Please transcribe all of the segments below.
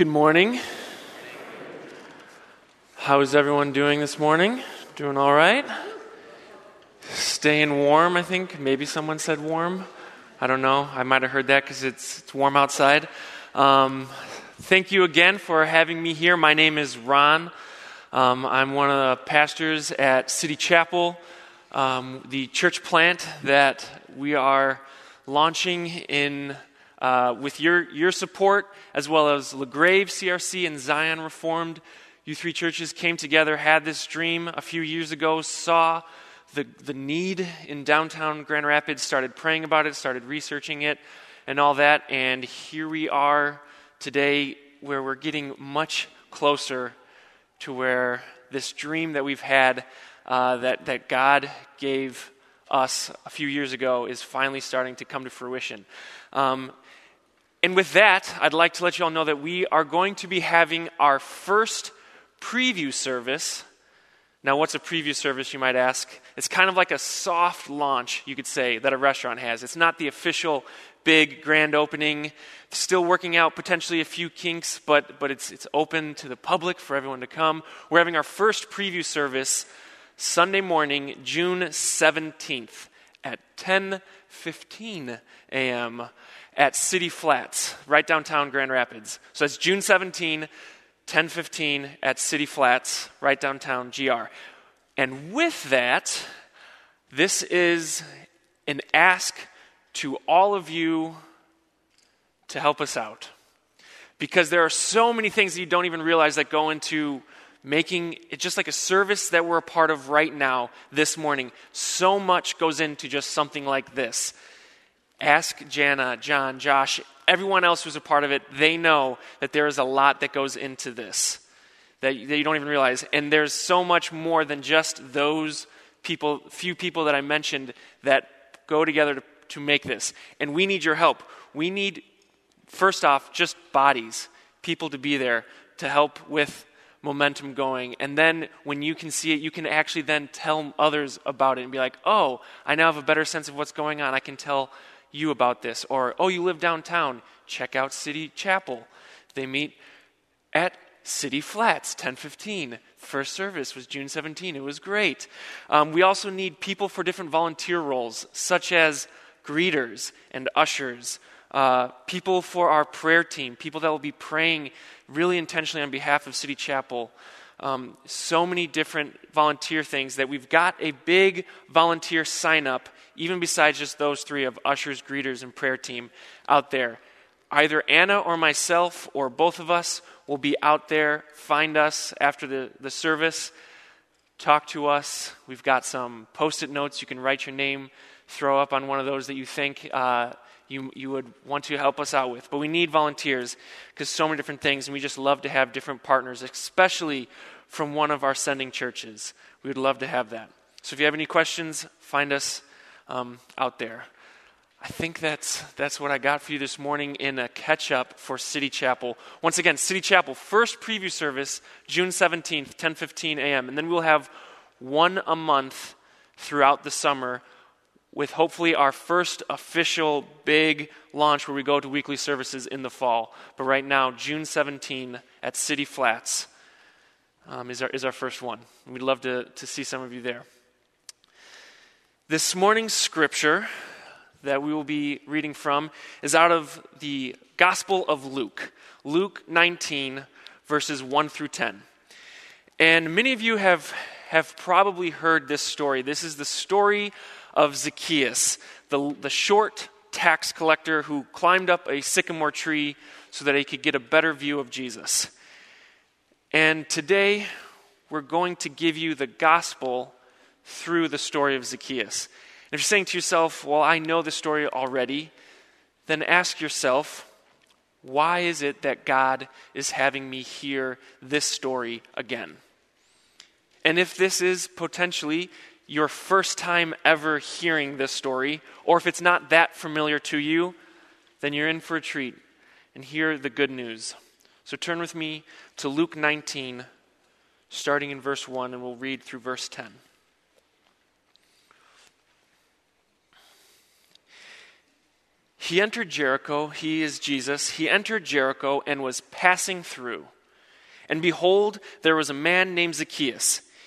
Good morning. How is everyone doing this morning? Doing all right? Staying warm, I think. Maybe someone said warm. I don't know. I might have heard that because it's, it's warm outside. Um, thank you again for having me here. My name is Ron. Um, I'm one of the pastors at City Chapel, um, the church plant that we are launching in uh, with your, your support, as well as LaGrave CRC and Zion Reformed. You three churches came together, had this dream a few years ago, saw the, the need in downtown Grand Rapids, started praying about it, started researching it, and all that. And here we are today, where we're getting much closer to where this dream that we've had, uh, that, that God gave us a few years ago, is finally starting to come to fruition. Um, and with that, I'd like to let you all know that we are going to be having our first preview service. Now, what's a preview service, you might ask? It's kind of like a soft launch, you could say, that a restaurant has. It's not the official big grand opening. Still working out potentially a few kinks, but, but it's, it's open to the public for everyone to come. We're having our first preview service Sunday morning, June 17th at 10:15 a.m at City Flats, right downtown Grand Rapids. So it's June 17, 10:15 at City Flats, right downtown GR. And with that, this is an ask to all of you to help us out. Because there are so many things that you don't even realize that go into making it just like a service that we're a part of right now, this morning. So much goes into just something like this. Ask Jana, John, Josh, everyone else who's a part of it. They know that there is a lot that goes into this that, that you don't even realize. And there's so much more than just those people, few people that I mentioned that go together to, to make this. And we need your help. We need, first off, just bodies, people to be there to help with momentum going. And then when you can see it, you can actually then tell others about it and be like, oh, I now have a better sense of what's going on. I can tell you about this. Or, oh, you live downtown, check out City Chapel. They meet at City Flats, 1015. First service was June 17. It was great. Um, we also need people for different volunteer roles, such as greeters and ushers, uh, people for our prayer team, people that will be praying really intentionally on behalf of City Chapel. Um, so many different volunteer things that we've got a big volunteer sign up even besides just those three of ushers, greeters, and prayer team out there. Either Anna or myself or both of us will be out there. Find us after the, the service. Talk to us. We've got some post it notes you can write your name, throw up on one of those that you think uh, you, you would want to help us out with. But we need volunteers because so many different things, and we just love to have different partners, especially from one of our sending churches. We would love to have that. So if you have any questions, find us um, out there. I think that's, that's what I got for you this morning in a catch up for City Chapel. Once again, City Chapel, first preview service, June 17th, 10:15 a.m. And then we'll have one a month throughout the summer with hopefully our first official big launch where we go to weekly services in the fall. But right now, June 17 at City Flats um, is, our, is our first one. We'd love to, to see some of you there. This morning's scripture that we will be reading from is out of the Gospel of Luke, Luke 19, verses 1 through 10. And many of you have, have probably heard this story. This is the story of Zacchaeus, the, the short tax collector who climbed up a sycamore tree so that he could get a better view of Jesus. And today, we're going to give you the gospel through the story of Zacchaeus. And if you're saying to yourself, well, I know the story already, then ask yourself, why is it that God is having me hear this story again? And if this is potentially your first time ever hearing this story, or if it's not that familiar to you, then you're in for a treat. And hear the good news. So turn with me to Luke 19, starting in verse 1, and we'll read through verse 10. He entered Jericho, he is Jesus. He entered Jericho and was passing through. And behold, there was a man named Zacchaeus.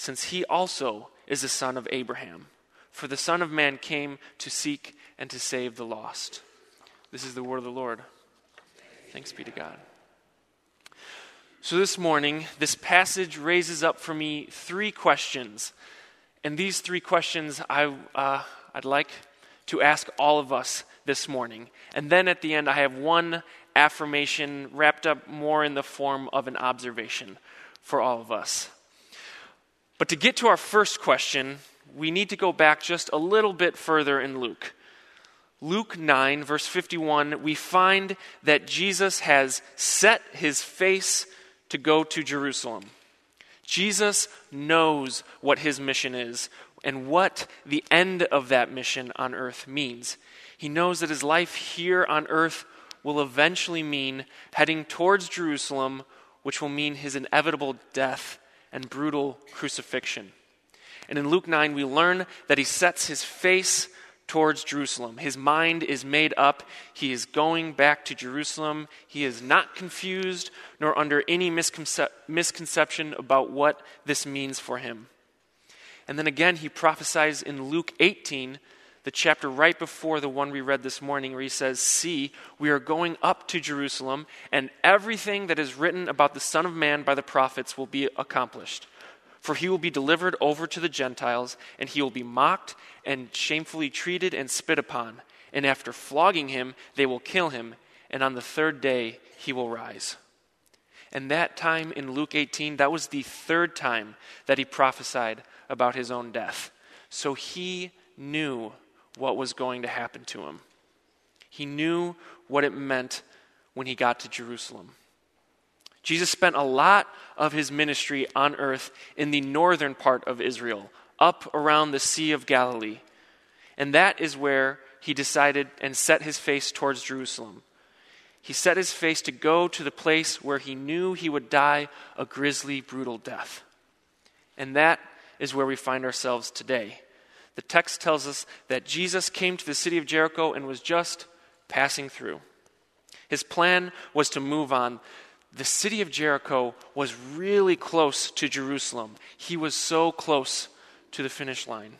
since he also is the son of Abraham. For the Son of Man came to seek and to save the lost. This is the word of the Lord. Thanks be to God. So, this morning, this passage raises up for me three questions. And these three questions I, uh, I'd like to ask all of us this morning. And then at the end, I have one affirmation wrapped up more in the form of an observation for all of us. But to get to our first question, we need to go back just a little bit further in Luke. Luke 9, verse 51, we find that Jesus has set his face to go to Jerusalem. Jesus knows what his mission is and what the end of that mission on earth means. He knows that his life here on earth will eventually mean heading towards Jerusalem, which will mean his inevitable death and brutal crucifixion. And in Luke 9, we learn that he sets his face towards Jerusalem. His mind is made up. He is going back to Jerusalem. He is not confused nor under any misconce- misconception about what this means for him. And then again, he prophesies in Luke 18, the chapter right before the one we read this morning, where he says, See, we are going up to Jerusalem, and everything that is written about the Son of Man by the prophets will be accomplished. For he will be delivered over to the Gentiles, and he will be mocked and shamefully treated and spit upon. And after flogging him, they will kill him, and on the third day he will rise. And that time in Luke 18, that was the third time that he prophesied about his own death. So he knew what was going to happen to him. He knew what it meant when he got to Jerusalem. Jesus spent a lot of his ministry on earth in the northern part of Israel, up around the Sea of Galilee. And that is where he decided and set his face towards Jerusalem. He set his face to go to the place where he knew he would die a grisly, brutal death. And that is where we find ourselves today. The text tells us that Jesus came to the city of Jericho and was just passing through. His plan was to move on the city of Jericho was really close to Jerusalem. He was so close to the finish line.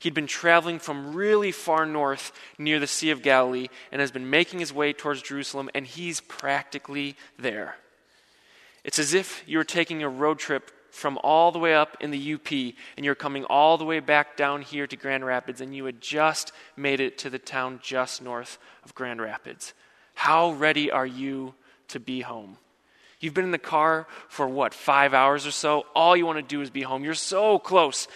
He'd been traveling from really far north near the Sea of Galilee and has been making his way towards Jerusalem, and he's practically there. It's as if you were taking a road trip from all the way up in the UP and you're coming all the way back down here to Grand Rapids, and you had just made it to the town just north of Grand Rapids. How ready are you to be home? You've been in the car for what, five hours or so? All you want to do is be home. You're so close.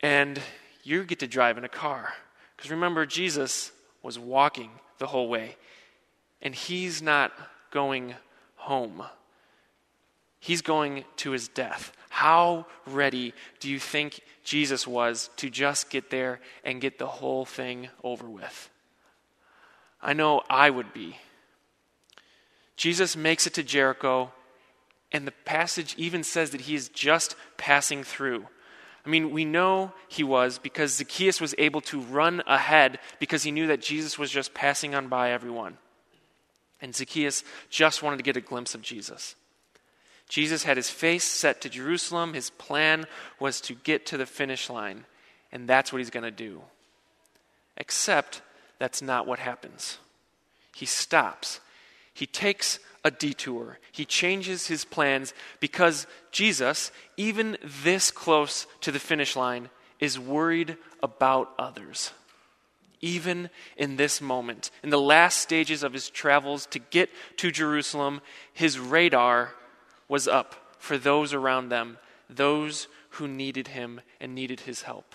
And you get to drive in a car. Because remember, Jesus was walking the whole way, and he's not going home. He's going to his death. How ready do you think Jesus was to just get there and get the whole thing over with? I know I would be. Jesus makes it to Jericho, and the passage even says that he is just passing through. I mean, we know he was because Zacchaeus was able to run ahead because he knew that Jesus was just passing on by everyone. And Zacchaeus just wanted to get a glimpse of Jesus. Jesus had his face set to Jerusalem. His plan was to get to the finish line, and that's what he's going to do. Except that's not what happens. He stops He takes a detour. He changes his plans because Jesus, even this close to the finish line, is worried about others. Even in this moment, in the last stages of his travels to get to Jerusalem, his radar was up for those around them, those who needed him and needed his help.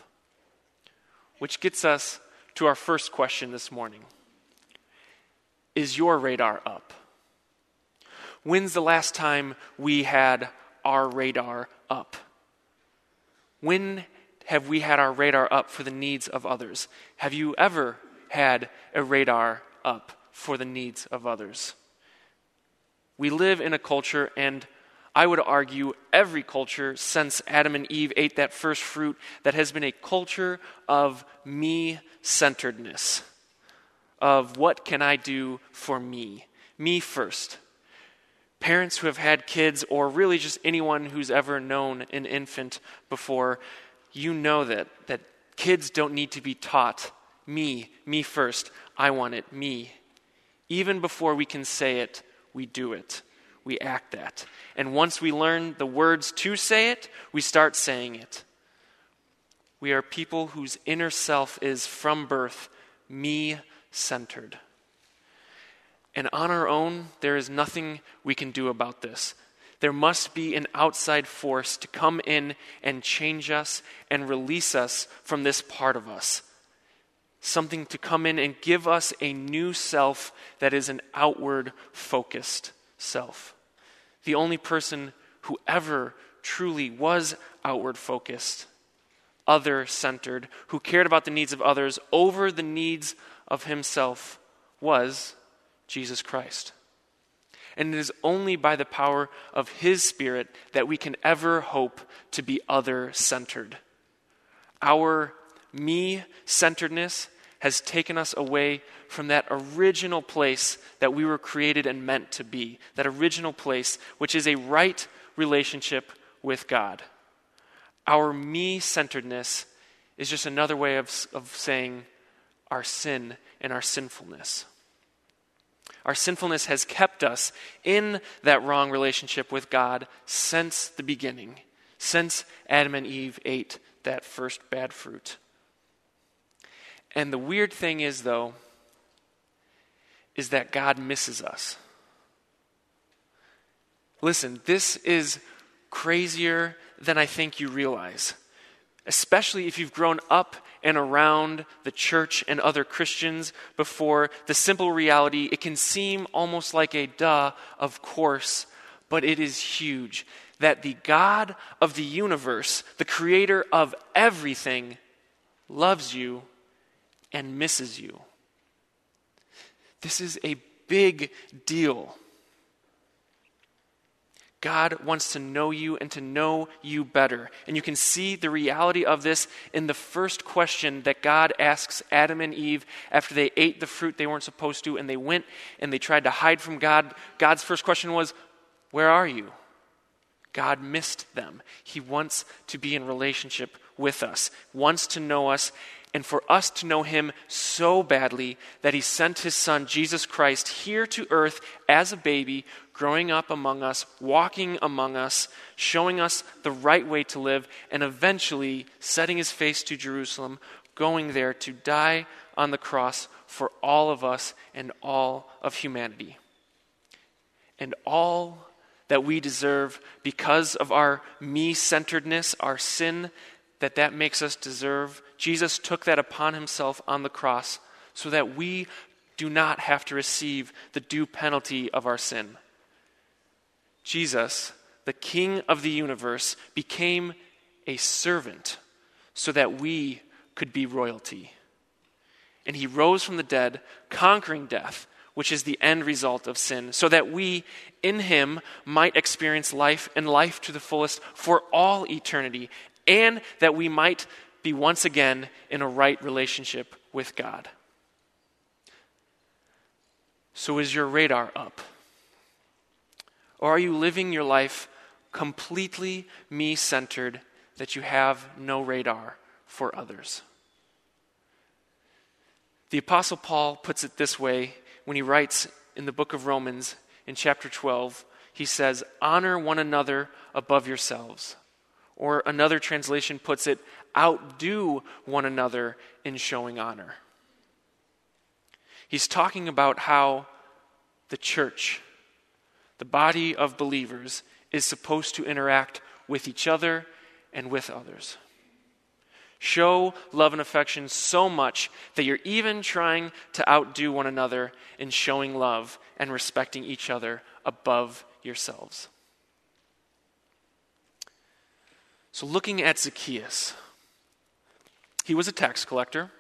Which gets us to our first question this morning Is your radar up? When's the last time we had our radar up? When have we had our radar up for the needs of others? Have you ever had a radar up for the needs of others? We live in a culture, and I would argue every culture since Adam and Eve ate that first fruit that has been a culture of me centeredness, of what can I do for me? Me first. Parents who have had kids, or really just anyone who's ever known an infant before, you know that, that kids don't need to be taught me, me first. I want it, me. Even before we can say it, we do it we act that. And once we learn the words to say it, we start saying it. We are people whose inner self is from birth me centered. And on our own, there is nothing we can do about this. There must be an outside force to come in and change us and release us from this part of us. Something to come in and give us a new self that is an outward focused self the only person who ever truly was outward focused, other centered, who cared about the needs of others over the needs of himself, was Jesus Christ. And it is only by the power of His Spirit that we can ever hope to be other centered. Our me centeredness has taken us away from that original place that we were created and meant to be. That original place, which is a right relationship with God. Our me centeredness is just another way of, of saying our sin and our sinfulness. Our sinfulness has kept us in that wrong relationship with God since the beginning, since Adam and Eve ate that first bad fruit. And the weird thing is, though, is that God misses us. Listen, this is crazier than I think you realize, especially if you've grown up and around the church and other Christians before. The simple reality, it can seem almost like a duh, of course, but it is huge that the God of the universe, the creator of everything, loves you and misses you. This is a big deal. God wants to know you and to know you better. And you can see the reality of this in the first question that God asks Adam and Eve after they ate the fruit they weren't supposed to and they went and they tried to hide from God. God's first question was, Where are you? God missed them. He wants to be in relationship with us, wants to know us, and for us to know him so badly that he sent his son, Jesus Christ, here to earth as a baby, growing up among us, walking among us, showing us the right way to live, and eventually setting his face to Jerusalem, going there to die on the cross for all of us and all of humanity. And all that we deserve because of our me centeredness, our sin that that makes us deserve, Jesus took that upon himself on the cross so that we do not have to receive the due penalty of our sin. Jesus, the King of the universe, became a servant so that we could be royalty. And he rose from the dead, conquering death, which is the end result of sin, so that we in him might experience life and life to the fullest for all eternity and that we might be once again in a right relationship with God. So, is your radar up? Or are you living your life completely me centered that you have no radar for others? The Apostle Paul puts it this way when he writes in the book of Romans, in chapter 12, he says, Honor one another above yourselves. Or another translation puts it, Outdo one another in showing honor. He's talking about how the church, the body of believers, is supposed to interact with each other and with others. Show love and affection so much that you're even trying to outdo one another in showing love and respecting each other above yourselves. So, looking at Zacchaeus, he was a tax collector.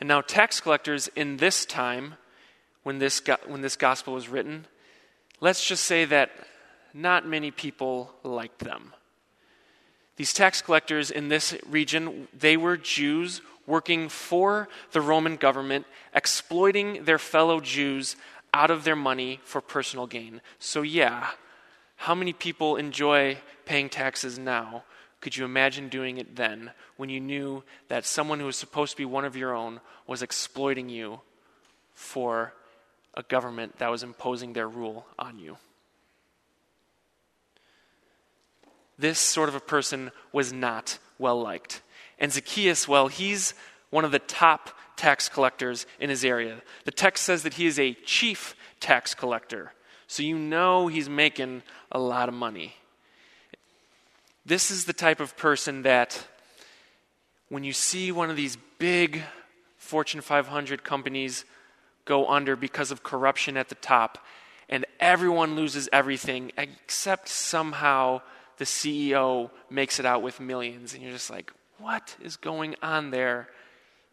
And now, tax collectors in this time, when this, when this gospel was written, let's just say that not many people liked them. These tax collectors in this region, they were Jews working for the Roman government, exploiting their fellow Jews out of their money for personal gain. So, yeah, how many people enjoy paying taxes now? Could you imagine doing it then when you knew that someone who was supposed to be one of your own was exploiting you for a government that was imposing their rule on you? this sort of a person was not well liked. And Zacchaeus, well, he's one of the top tax collectors in his area. The text says that he is a chief tax collector. So you know he's making a lot of money. This is the type of person that when you see one of these big Fortune 500 companies go under because of corruption at the top, and everyone loses everything except somehow the CEO makes it out with millions, and you're just like, what is going on there?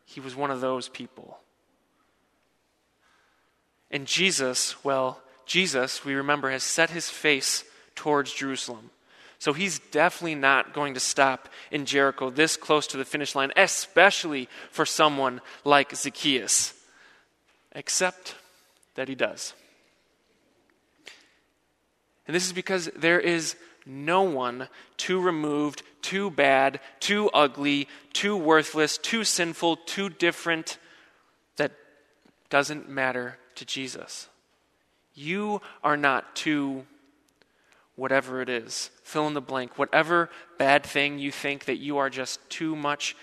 He was one of those people. And Jesus, well, Jesus, we remember, has set his face towards Jerusalem. So he's definitely not going to stop in Jericho this close to the finish line, especially for someone like Zacchaeus. Except that he does. And this is because there is no one too removed, too bad, too ugly, too worthless, too sinful, too different that doesn't matter to Jesus. You are not too whatever it is. Fill in the blank. Whatever bad thing you think that you are just too much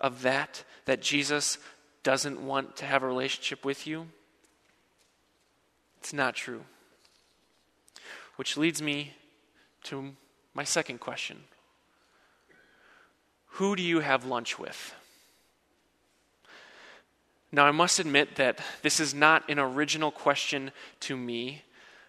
of that, that Jesus doesn't want to have a relationship with you, it's not true. Which leads me to my second question Who do you have lunch with? Now, I must admit that this is not an original question to me,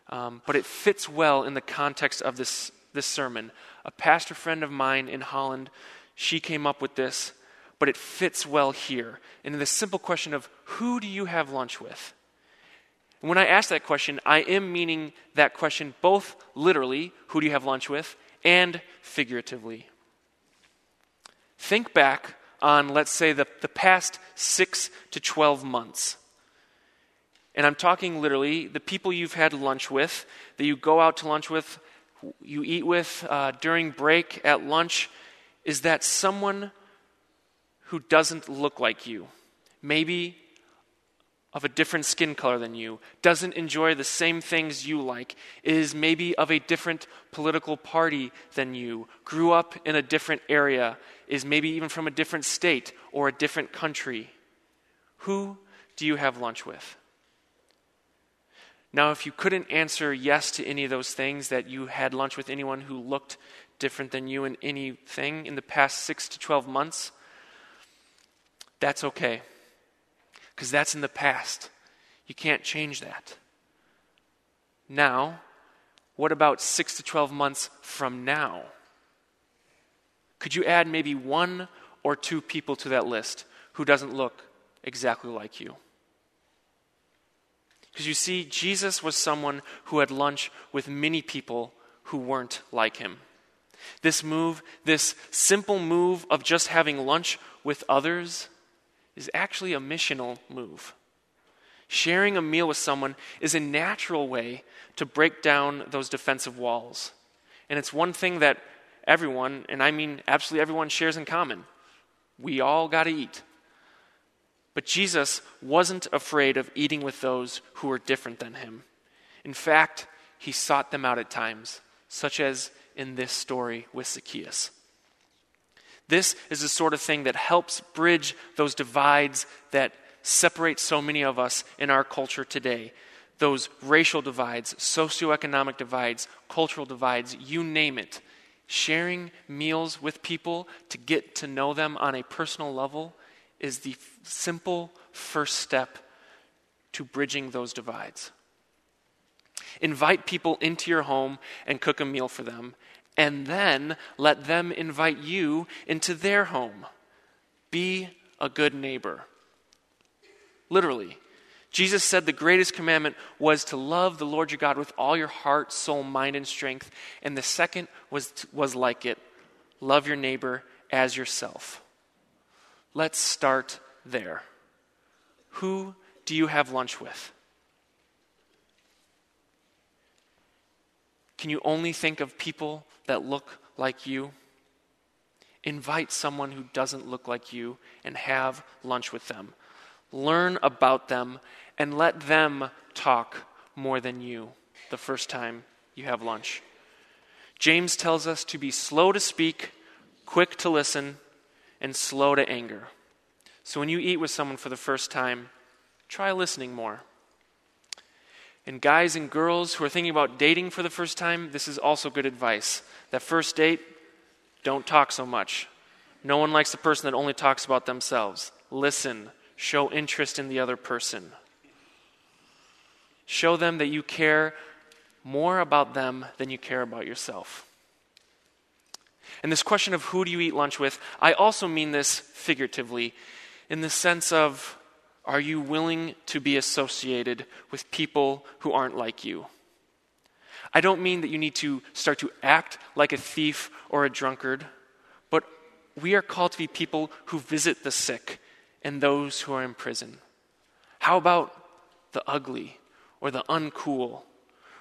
um, but it fits well in the context of this, this sermon. A pastor friend of mine in Holland, she came up with this, but it fits well here. And in the simple question of who do you have lunch with? When I ask that question, I am meaning that question both literally, who do you have lunch with, and figuratively. Think back on, let's say, the, the past six to 12 months. And I'm talking literally the people you've had lunch with, that you go out to lunch with, you eat with uh, during break at lunch. Is that someone who doesn't look like you? Maybe of a different skin color than you, doesn't enjoy the same things you like, is maybe of a different political party than you, grew up in a different area, is maybe even from a different state or a different country. Who do you have lunch with? Now, if you couldn't answer yes to any of those things, that you had lunch with anyone who looked different than you in anything in the past six to 12 months, that's okay because that's in the past. You can't change that. Now, what about six to 12 months from now? Could you add maybe one or two people to that list who doesn't look exactly like you? Because you see, Jesus was someone who had lunch with many people who weren't like him. This move, this simple move of just having lunch with others, is actually a missional move. Sharing a meal with someone is a natural way to break down those defensive walls. And it's one thing that everyone, and I mean absolutely everyone, shares in common. We all got to eat. But Jesus wasn't afraid of eating with those who were different than him. In fact, he sought them out at times, such as in this story with Zacchaeus. This is the sort of thing that helps bridge those divides that separate so many of us in our culture today. Those racial divides, socioeconomic divides, cultural divides, you name it. Sharing meals with people to get to know them on a personal level is the simple first step to bridging those divides. Invite people into your home and cook a meal for them, and then let them invite you into their home. Be a good neighbor. Literally. Jesus said the greatest commandment was to love the Lord your God with all your heart, soul, mind, and strength. And the second was, was like it love your neighbor as yourself. Let's start there. Who do you have lunch with? Can you only think of people that look like you? Invite someone who doesn't look like you and have lunch with them. Learn about them and let them talk more than you the first time you have lunch. James tells us to be slow to speak, quick to listen, and slow to anger. So when you eat with someone for the first time, try listening more. And guys and girls who are thinking about dating for the first time, this is also good advice. That first date, don't talk so much. No one likes the person that only talks about themselves. Listen, show interest in the other person. Show them that you care more about them than you care about yourself. And this question of who do you eat lunch with, I also mean this figuratively in the sense of are you willing to be associated with people who aren't like you? I don't mean that you need to start to act like a thief or a drunkard, but we are called to be people who visit the sick and those who are in prison. How about the ugly or the uncool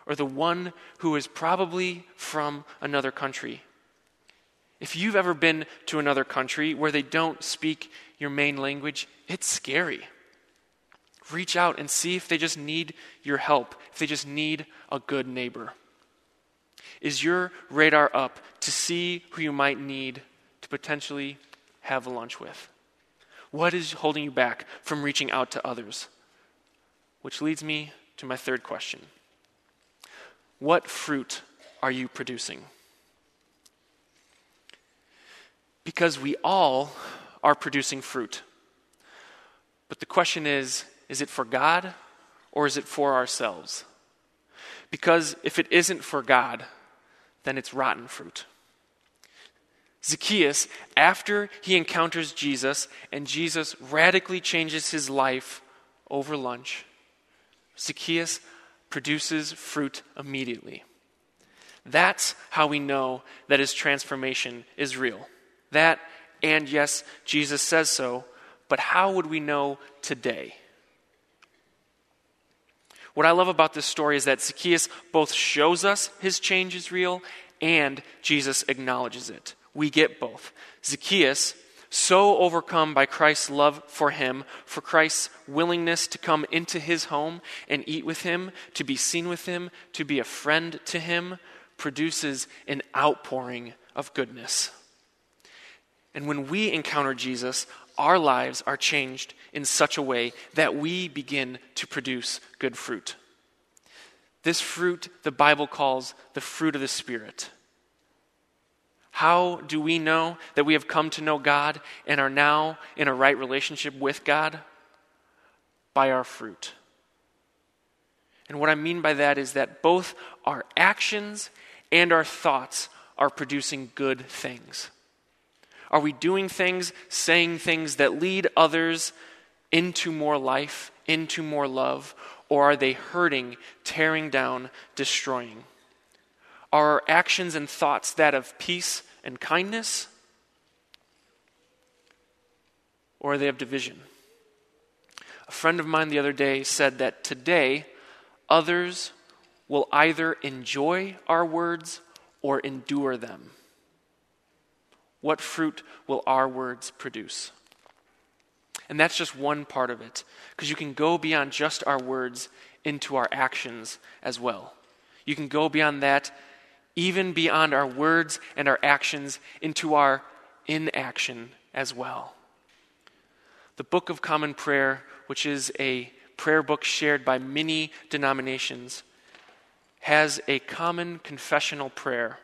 or the one who is probably from another country? If you've ever been to another country where they don't speak your main language, it's scary. Reach out and see if they just need your help, if they just need a good neighbor. Is your radar up to see who you might need to potentially have lunch with? What is holding you back from reaching out to others? Which leads me to my third question What fruit are you producing? Because we all are producing fruit. But the question is is it for God or is it for ourselves? Because if it isn't for God, then it's rotten fruit. Zacchaeus, after he encounters Jesus and Jesus radically changes his life over lunch, Zacchaeus produces fruit immediately. That's how we know that his transformation is real. That, and yes, Jesus says so, but how would we know today? What I love about this story is that Zacchaeus both shows us his change is real and Jesus acknowledges it. We get both. Zacchaeus, so overcome by Christ's love for him, for Christ's willingness to come into his home and eat with him, to be seen with him, to be a friend to him, produces an outpouring of goodness. And when we encounter Jesus, our lives are changed in such a way that we begin to produce good fruit. This fruit the Bible calls the fruit of the Spirit. How do we know that we have come to know God and are now in a right relationship with God? By our fruit. And what I mean by that is that both our actions and our thoughts are producing good things. Are we doing things, saying things that lead others into more life, into more love, or are they hurting, tearing down, destroying? Are our actions and thoughts that of peace and kindness? Or are they of division? A friend of mine the other day said that today others will either enjoy our words or endure them. What fruit will our words produce? And that's just one part of it, because you can go beyond just our words into our actions as well. You can go beyond that, even beyond our words and our actions, into our inaction as well. The Book of Common Prayer, which is a prayer book shared by many denominations, has a common confessional prayer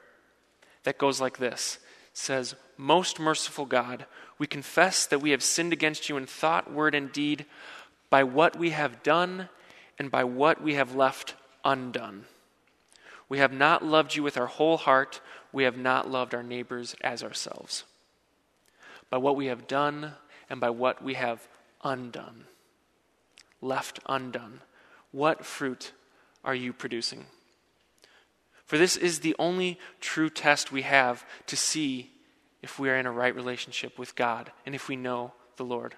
that goes like this says, Most merciful God, we confess that we have sinned against you in thought, word, and deed by what we have done and by what we have left undone. We have not loved you with our whole heart. We have not loved our neighbors as ourselves. By what we have done and by what we have undone, left undone. What fruit are you producing? For this is the only true test we have to see if we are in a right relationship with God and if we know the Lord.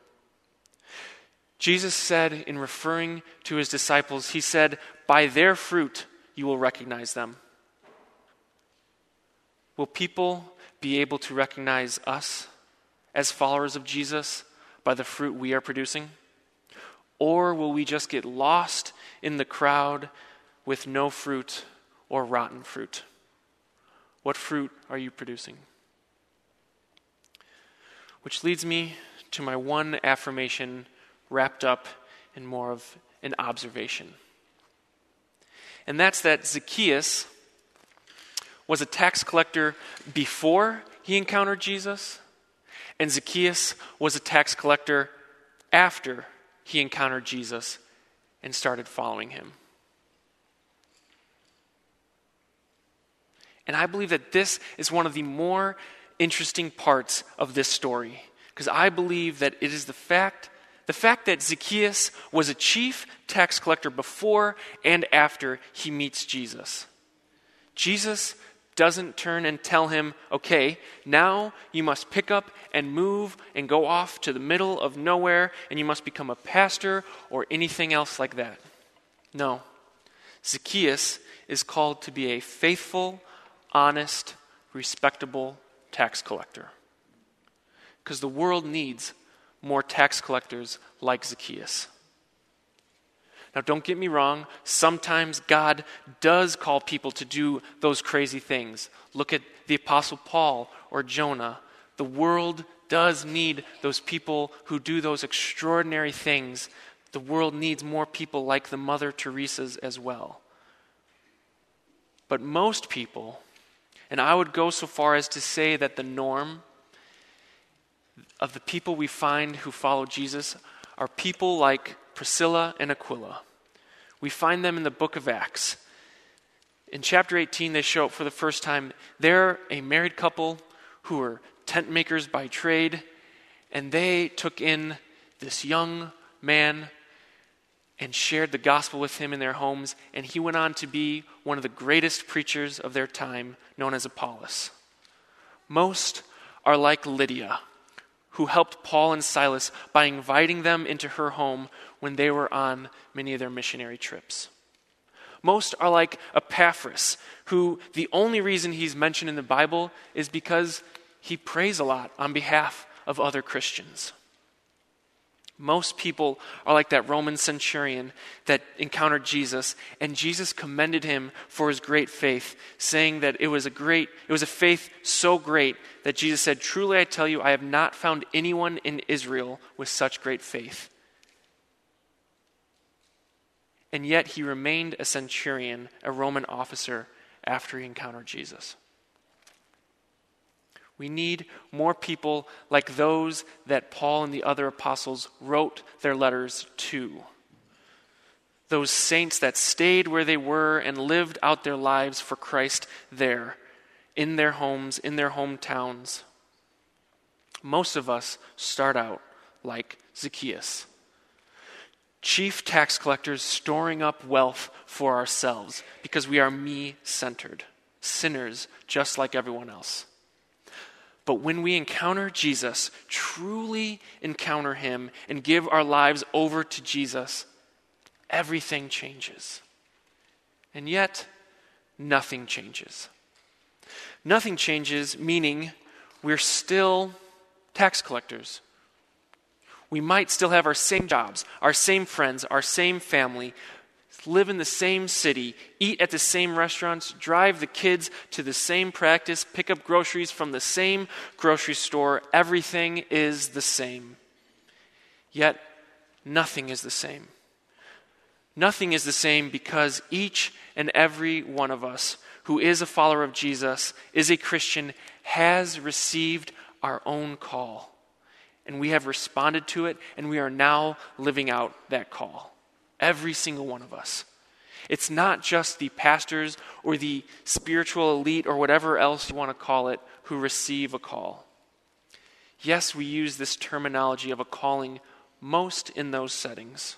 Jesus said, in referring to his disciples, He said, By their fruit you will recognize them. Will people be able to recognize us as followers of Jesus by the fruit we are producing? Or will we just get lost in the crowd with no fruit or rotten fruit? What fruit are you producing? Which leads me to my one affirmation wrapped up in more of an observation. And that's that Zacchaeus was a tax collector before he encountered Jesus, and Zacchaeus was a tax collector after he encountered Jesus and started following him. And I believe that this is one of the more interesting parts of this story because I believe that it is the fact the fact that Zacchaeus was a chief tax collector before and after he meets Jesus. Jesus doesn't turn and tell him, okay, now you must pick up and move and go off to the middle of nowhere and you must become a pastor or anything else like that. No. Zacchaeus is called to be a faithful, honest, respectable tax collector. Because the world needs more tax collectors like Zacchaeus. Now, don't get me wrong, sometimes God does call people to do those crazy things. Look at the Apostle Paul or Jonah. The world does need those people who do those extraordinary things. The world needs more people like the Mother Teresa's as well. But most people, and I would go so far as to say that the norm of the people we find who follow Jesus are people like Priscilla and Aquila. We find them in the book of Acts. In chapter 18, they show up for the first time. They're a married couple who are tent makers by trade, and they took in this young man and shared the gospel with him in their homes, and he went on to be one of the greatest preachers of their time, known as Apollos. Most are like Lydia, who helped Paul and Silas by inviting them into her home when they were on many of their missionary trips. Most are like Epaphras, who the only reason he's mentioned in the Bible is because he prays a lot on behalf of other Christians. Most people are like that Roman centurion that encountered Jesus, and Jesus commended him for his great faith, saying that it was a great, it was a faith so great that Jesus said, Truly I tell you, I have not found anyone in Israel with such great faith. And yet he remained a centurion, a Roman officer, after he encountered Jesus. We need more people like those that Paul and the other apostles wrote their letters to. Those saints that stayed where they were and lived out their lives for Christ there, in their homes, in their hometowns. Most of us start out like Zacchaeus chief tax collectors storing up wealth for ourselves because we are me centered, sinners just like everyone else. But when we encounter Jesus, truly encounter him, and give our lives over to Jesus, everything changes. And yet, nothing changes. Nothing changes, meaning we're still tax collectors. We might still have our same jobs, our same friends, our same family, live in the same city, eat at the same restaurants, drive the kids to the same practice, pick up groceries from the same grocery store. Everything is the same. Yet, nothing is the same. Nothing is the same because each and every one of us who is a follower of Jesus, is a Christian, has received our own call. And we have responded to it, and we are now living out that call. Every single one of us. It's not just the pastors or the spiritual elite or whatever else you want to call it who receive a call. Yes, we use this terminology of a calling most in those settings.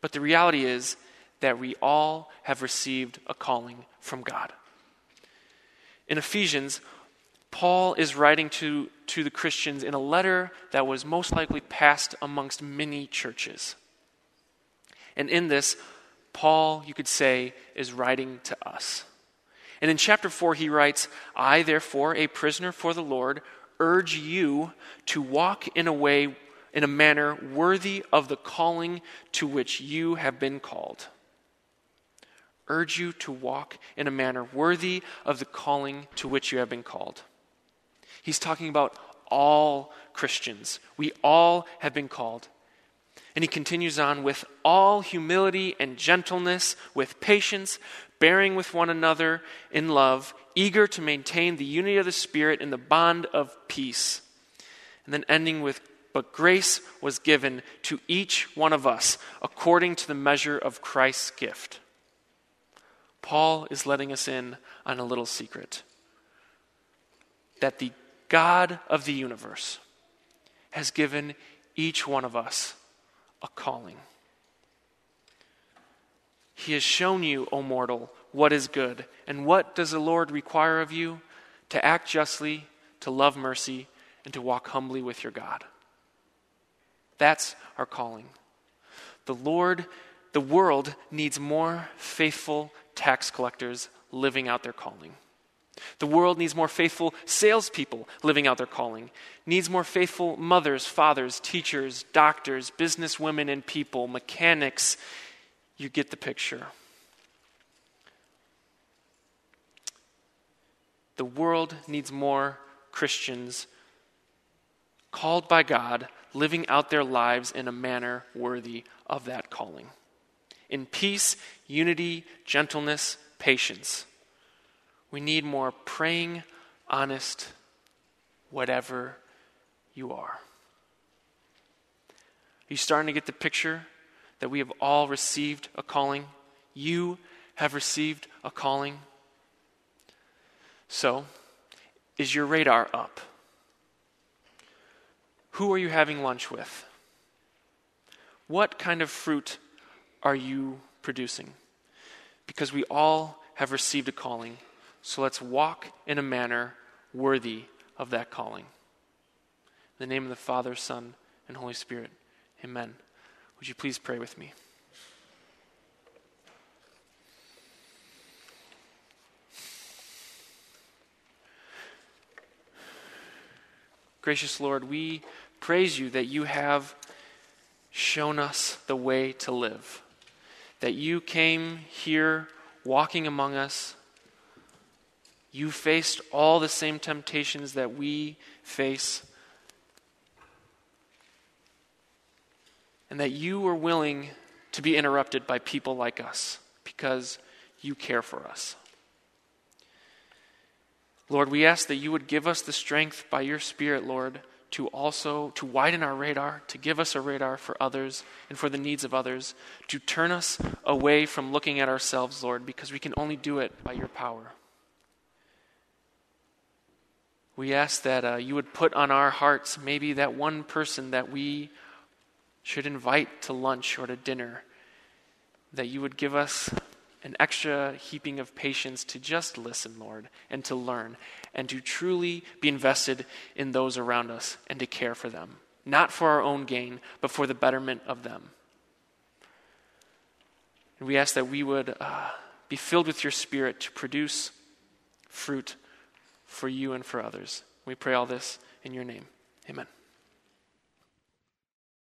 But the reality is that we all have received a calling from God. In Ephesians, Paul is writing to, to the Christians in a letter that was most likely passed amongst many churches. And in this, Paul, you could say, is writing to us. And in chapter 4, he writes, I, therefore, a prisoner for the Lord, urge you to walk in a way, in a manner worthy of the calling to which you have been called urge you to walk in a manner worthy of the calling to which you have been called. He's talking about all Christians. We all have been called. And he continues on with all humility and gentleness, with patience, bearing with one another in love, eager to maintain the unity of the Spirit in the bond of peace. And then ending with, but grace was given to each one of us according to the measure of Christ's gift. Paul is letting us in on a little secret that the God of the universe has given each one of us a calling. He has shown you, O mortal, what is good. And what does the Lord require of you? To act justly, to love mercy, and to walk humbly with your God. That's our calling. The Lord, the world needs more faithful tax collectors living out their calling. The world needs more faithful salespeople living out their calling, needs more faithful mothers, fathers, teachers, doctors, businesswomen, and people, mechanics. You get the picture. The world needs more Christians called by God, living out their lives in a manner worthy of that calling in peace, unity, gentleness, patience. We need more praying, honest, whatever you are. Are you starting to get the picture that we have all received a calling? You have received a calling. So, is your radar up? Who are you having lunch with? What kind of fruit are you producing? Because we all have received a calling. So let's walk in a manner worthy of that calling. In the name of the Father, Son, and Holy Spirit. Amen. Would you please pray with me? Gracious Lord, we praise you that you have shown us the way to live that you came here walking among us. You faced all the same temptations that we face. And that you were willing to be interrupted by people like us because you care for us. Lord, we ask that you would give us the strength by your Spirit, Lord to also to widen our radar, to give us a radar for others and for the needs of others, to turn us away from looking at ourselves, Lord, because we can only do it by your power. We ask that uh, you would put on our hearts maybe that one person that we should invite to lunch or to dinner, that you would give us an extra heaping of patience to just listen, Lord, and to learn, and to truly be invested in those around us and to care for them, not for our own gain, but for the betterment of them. And we ask that we would uh, be filled with your Spirit to produce fruit for you and for others. We pray all this in your name. Amen.